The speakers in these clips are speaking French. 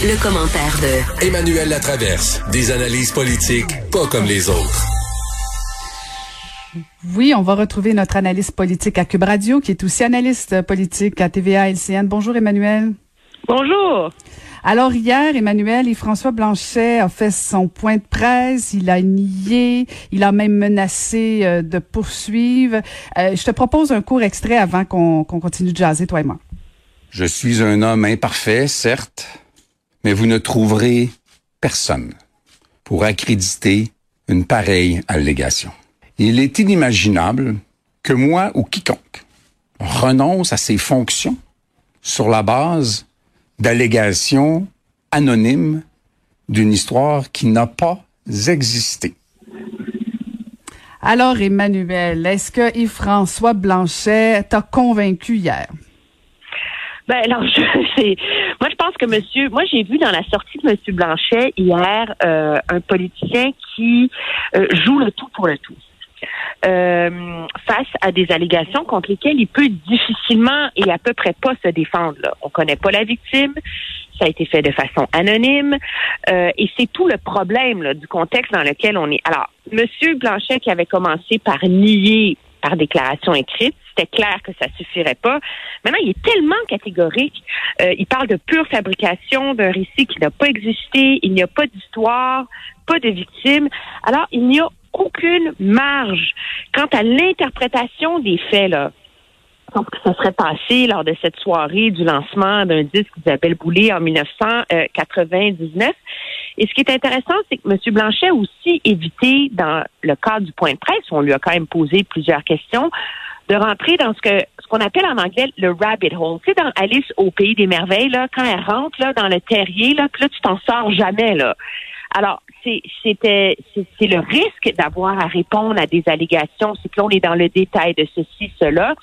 Le, commentaire de Emmanuel Latraverse. Des analyses politiques pas comme les autres. Oui, on va retrouver notre analyste politique à Cube Radio, qui est aussi analyste politique à TVA LCN. Bonjour Emmanuel. Bonjour. Alors hier, Emmanuel et François Blanchet a fait son point de presse. Il a nié, il a même menacé euh, de poursuivre. Euh, je te propose un court extrait avant qu'on continue de jaser, toi et moi. Je suis un homme imparfait, certes, mais vous ne trouverez personne pour accréditer une pareille allégation. Il est inimaginable que moi ou quiconque renonce à ses fonctions sur la base d'allégations anonymes d'une histoire qui n'a pas existé. Alors, Emmanuel, est-ce que Yves-François Blanchet t'a convaincu hier? Ben alors, je, c'est, moi je pense que Monsieur, moi j'ai vu dans la sortie de Monsieur Blanchet hier euh, un politicien qui euh, joue le tout pour le tout. Euh, face à des allégations contre lesquelles il peut difficilement et à peu près pas se défendre. Là. On connaît pas la victime, ça a été fait de façon anonyme, euh, et c'est tout le problème là, du contexte dans lequel on est. Alors, Monsieur Blanchet qui avait commencé par nier par déclaration écrite, c'était clair que ça suffirait pas. Maintenant, il est tellement catégorique. Euh, il parle de pure fabrication d'un récit qui n'a pas existé. Il n'y a pas d'histoire, pas de victime. Alors, il n'y a aucune marge quant à l'interprétation des faits, là. Donc, ça serait passé lors de cette soirée du lancement d'un disque d'Isabelle Boulay en 1999. Et ce qui est intéressant, c'est que M. Blanchet a aussi évité, dans le cadre du point de presse, on lui a quand même posé plusieurs questions, de rentrer dans ce que ce qu'on appelle en anglais le rabbit hole. Tu sais, dans Alice au pays des merveilles, là, quand elle rentre là, dans le terrier, là, puis là, tu t'en sors jamais. Là. Alors, c'était c'est le risque d'avoir à répondre à des allégations. C'est que là, on est dans le détail de ceci, cela.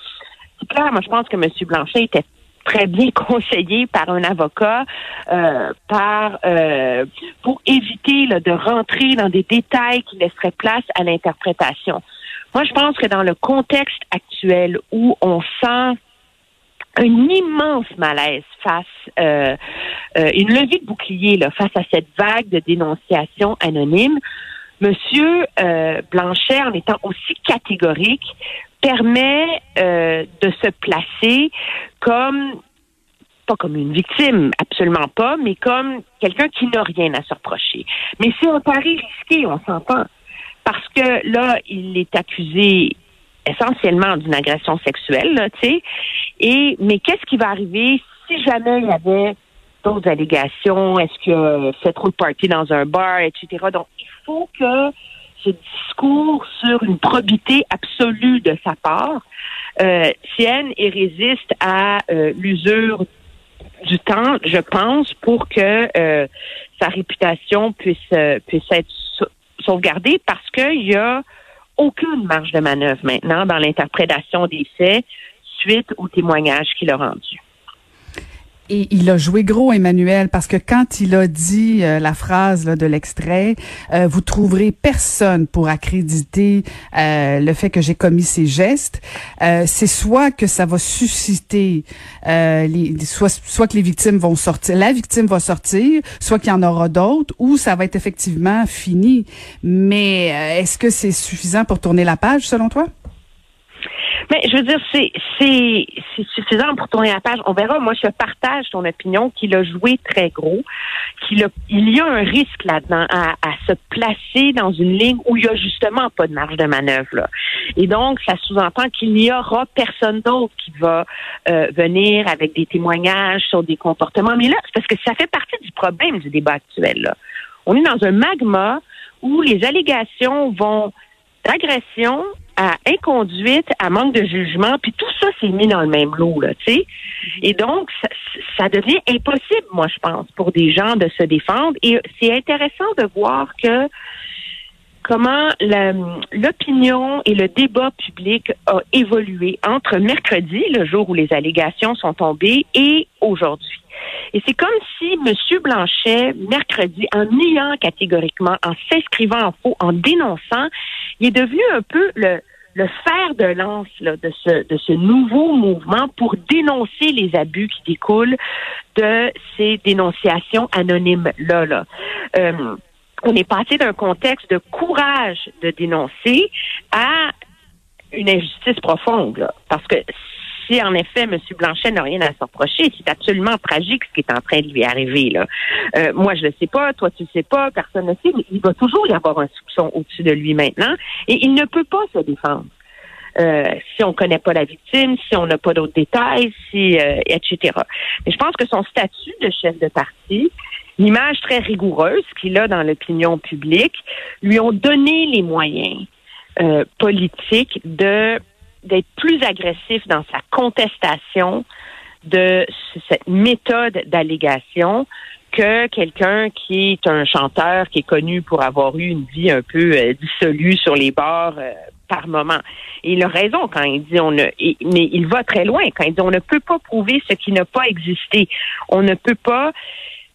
C'est clair, moi je pense que M. Blanchet était très bien conseillé par un avocat euh, par euh, pour éviter là, de rentrer dans des détails qui laisseraient place à l'interprétation. Moi, je pense que dans le contexte actuel où on sent un immense malaise face euh, euh, une levée de bouclier là, face à cette vague de dénonciations anonymes. Monsieur euh, Blanchet, en étant aussi catégorique, permet de se placer comme pas comme une victime, absolument pas, mais comme quelqu'un qui n'a rien à se reprocher. Mais c'est un pari risqué, on s'entend, parce que là, il est accusé essentiellement d'une agression sexuelle, tu sais. Et mais qu'est-ce qui va arriver si jamais il y avait d'autres allégations? Est-ce qu'il a fait trop de dans un bar, etc. Donc il faut que ce discours sur une probité absolue de sa part euh, tienne et résiste à euh, l'usure du temps, je pense, pour que euh, sa réputation puisse euh, puisse être sauvegardée parce qu'il y a aucune marge de manœuvre maintenant dans l'interprétation des faits suite au témoignage qu'il a rendu. Et il a joué gros, Emmanuel, parce que quand il a dit euh, la phrase là, de l'extrait, euh, vous trouverez personne pour accréditer euh, le fait que j'ai commis ces gestes. c'est soit que ça va susciter, les, soit, soit que les victimes vont sortir, la victime va sortir, soit qu'il y en aura d'autres, ou ça va être effectivement fini. Mais est-ce que c'est suffisant pour tourner la page, selon toi? Mais je veux dire, c'est c'est suffisant pour tourner la page. On verra. Moi, je partage ton opinion qu'il a joué très gros, qu'il a il y a un risque là-dedans à, à, se placer dans une ligne où il y a justement pas de marge de manœuvre. Là. Et donc, ça sous-entend qu'il n'y aura personne d'autre qui va euh, venir avec des témoignages sur des comportements. Mais là, c'est parce que ça fait partie du problème du débat actuel. Là. On est dans un magma où les allégations vont d'agression inconduite, à manque de jugement, puis tout ça s'est mis dans le même lot, là, tu sais. Et donc, ça, devient impossible, moi, je pense, pour des gens de se défendre. Et c'est intéressant de voir que comment l'opinion et le débat public a évolué entre mercredi, le jour où les allégations sont tombées, et aujourd'hui. Et c'est comme si M. Blanchet, mercredi, en niant catégoriquement, en s'inscrivant en faux, en dénonçant, il est devenu un peu le, le fer de lance là, de, ce, de ce nouveau mouvement pour dénoncer les abus qui découlent de ces dénonciations anonymes-là. Là. Euh, on est passé d'un contexte de courage de dénoncer à une injustice profonde. Là, parce que si en effet M. Blanchet n'a rien à se reprocher, c'est absolument tragique ce qui est en train de lui arriver. Là. Euh, moi, je ne le sais pas, toi tu le sais pas, personne ne sait, mais il va toujours y avoir un soupçon au-dessus de lui maintenant, et il ne peut pas se défendre. Euh, si on connaît pas la victime, si on n'a pas d'autres détails, si euh, etc. Mais je pense que son statut de chef de parti, l'image très rigoureuse qu'il a dans l'opinion publique, lui ont donné les moyens politiques de d'être plus agressif dans sa contestation de cette méthode d'allégation que quelqu'un qui est un chanteur qui est connu pour avoir eu une vie un peu euh, dissolue sur les bords euh, par moment. Et il a raison quand il dit on ne, mais il va très loin quand il dit on ne peut pas prouver ce qui n'a pas existé. On ne peut pas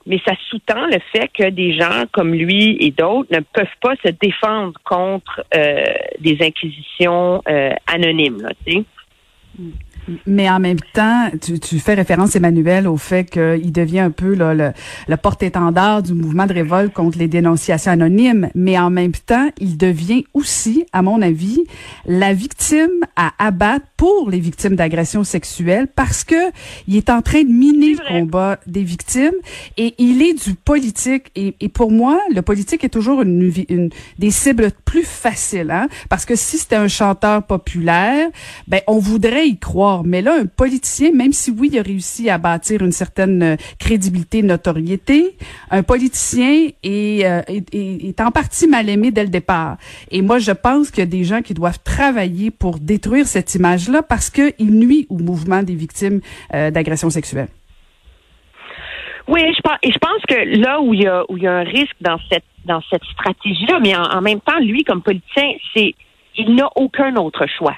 mais ça sous-tend le fait que des gens comme lui et d'autres ne peuvent pas se défendre contre euh, des inquisitions euh, anonymes. Là. Mais en même temps, tu, tu fais référence, Emmanuel, au fait qu'il devient un peu là, le, le porte-étendard du mouvement de révolte contre les dénonciations anonymes. Mais en même temps, il devient aussi, à mon avis, la victime à abattre pour les victimes d'agressions sexuelles parce que il est en train de miner le combat des victimes et il est du politique. Et, et pour moi, le politique est toujours une, une des cibles plus faciles, hein? parce que si c'était un chanteur populaire, ben on voudrait y croire mais là, un politicien, même si oui, il a réussi à bâtir une certaine euh, crédibilité, notoriété, un politicien euh, est, est, en partie mal aimé dès le départ. Et moi, je pense qu'il y a des gens qui doivent travailler pour détruire cette parce qu'il nuit au mouvement des victimes euh, d'agressions sexuelles. Oui, je pense, et je pense que là où il y a, un risque dans cette, stratégie-là, mais en, même temps, lui, comme politicien, c'est, il n'a aucun autre choix.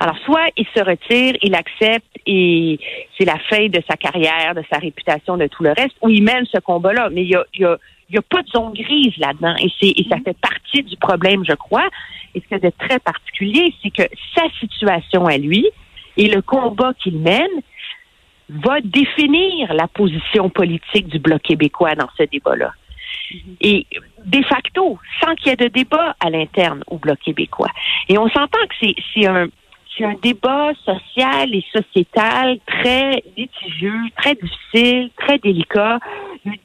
Alors, soit il se retire, il accepte et c'est la fin de sa carrière, de sa réputation, de tout le reste, ou il mène ce combat-là. Mais il y a, il y a pas de zone grise là-dedans et, c'est, et ça mm-hmm. fait partie du problème, je crois. Et ce qui est très particulier, c'est que sa situation à lui et le combat qu'il mène va définir la position politique du Bloc québécois dans ce débat-là. Mm-hmm. Et de facto, sans qu'il y ait de débat à l'interne au Bloc québécois. Et on s'entend que c'est, c'est un c'est un débat social et sociétal très litigieux, très difficile, très délicat.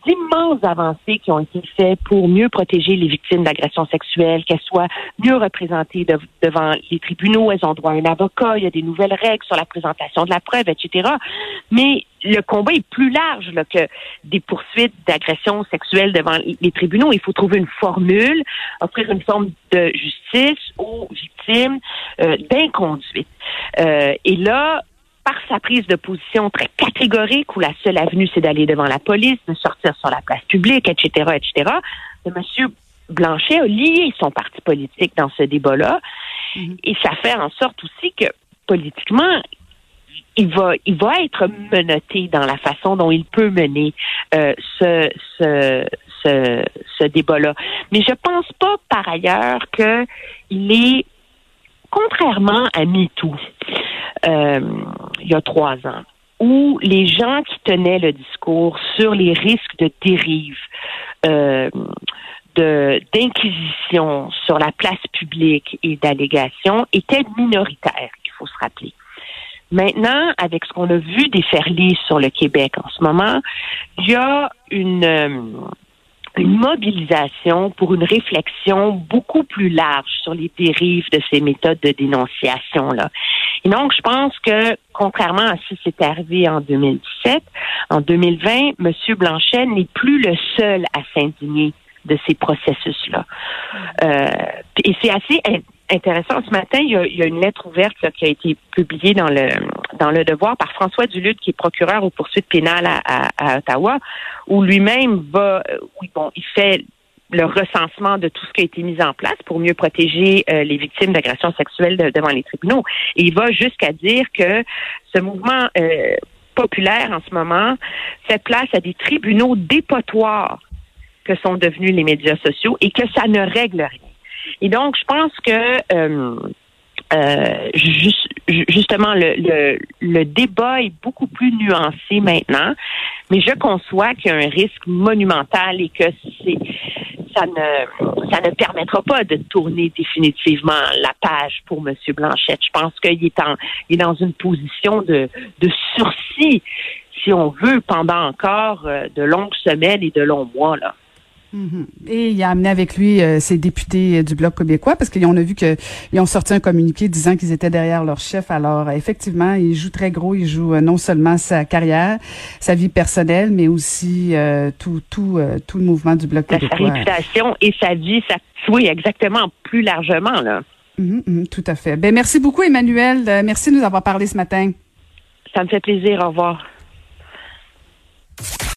D'immenses avancées qui ont été faites pour mieux protéger les victimes d'agressions sexuelles, qu'elles soient mieux représentées devant les tribunaux, elles ont droit à un avocat, il y a des nouvelles règles sur la présentation de la preuve, etc. Mais le combat est plus large là, que des poursuites d'agressions sexuelles devant les tribunaux. Il faut trouver une formule, offrir une forme de justice aux victimes euh, d'inconduite. Euh, et là, par sa prise de position très catégorique, où la seule avenue, c'est d'aller devant la police, de sortir sur la place publique, etc., etc., M. Blanchet a lié son parti politique dans ce débat-là. Mm-hmm. Et ça fait en sorte aussi que, politiquement, il va, il va être menotté dans la façon dont il peut mener euh, ce, ce, ce, ce débat-là. Mais je pense pas, par ailleurs, que il est, contrairement à MeToo, euh, il y a trois ans, où les gens qui tenaient le discours sur les risques de dérive, euh, d'inquisition sur la place publique et d'allégation étaient minoritaires, il faut se rappeler. Maintenant, avec ce qu'on a vu déferler sur le Québec en ce moment, il y a une, euh, une mobilisation pour une réflexion beaucoup plus large sur les dérives de ces méthodes de dénonciation là. Et donc, je pense que contrairement à ce qui s'est arrivé en 2017, en 2020, M. Blanchet n'est plus le seul à s'indigner de ces processus-là. Euh, et c'est assez intéressant. Ce matin, il y a, il y a une lettre ouverte qui a été publiée dans le dans le Devoir par François Duluth, qui est procureur aux poursuites pénales à, à, Ottawa, où lui-même va, euh, oui, bon, il fait le recensement de tout ce qui a été mis en place pour mieux protéger euh, les victimes d'agressions sexuelles devant les tribunaux. Et il va jusqu'à dire que ce mouvement euh, populaire en ce moment fait place à des tribunaux dépotoirs que sont devenus les médias sociaux et que ça ne règle rien. Et donc, je pense que euh, euh, juste, justement, le, le, le, débat est beaucoup plus nuancé maintenant, mais je conçois qu'il y a un risque monumental et que c'est ça ne ça ne permettra pas de tourner définitivement la page pour M. Blanchette. Je pense qu'il est en il est dans une position de, de sursis, si on veut, pendant encore euh, de longues semaines et de longs mois là. Mhm. Et il a amené avec lui euh, ses députés du Bloc québécois parce qu'on a vu qu'ils ont sorti un communiqué disant qu'ils étaient derrière leur chef. Alors, effectivement, il joue très gros. Il joue euh, non seulement sa carrière, sa vie personnelle, mais aussi euh, tout, tout, tout le mouvement du Bloc québécois. Sa réputation et sa vie, ça, oui, exactement, plus largement, là. Mhm, mhm, tout à fait. Ben, merci beaucoup, Emmanuel. Merci de nous avoir parlé ce matin. Ça me fait plaisir. Au revoir.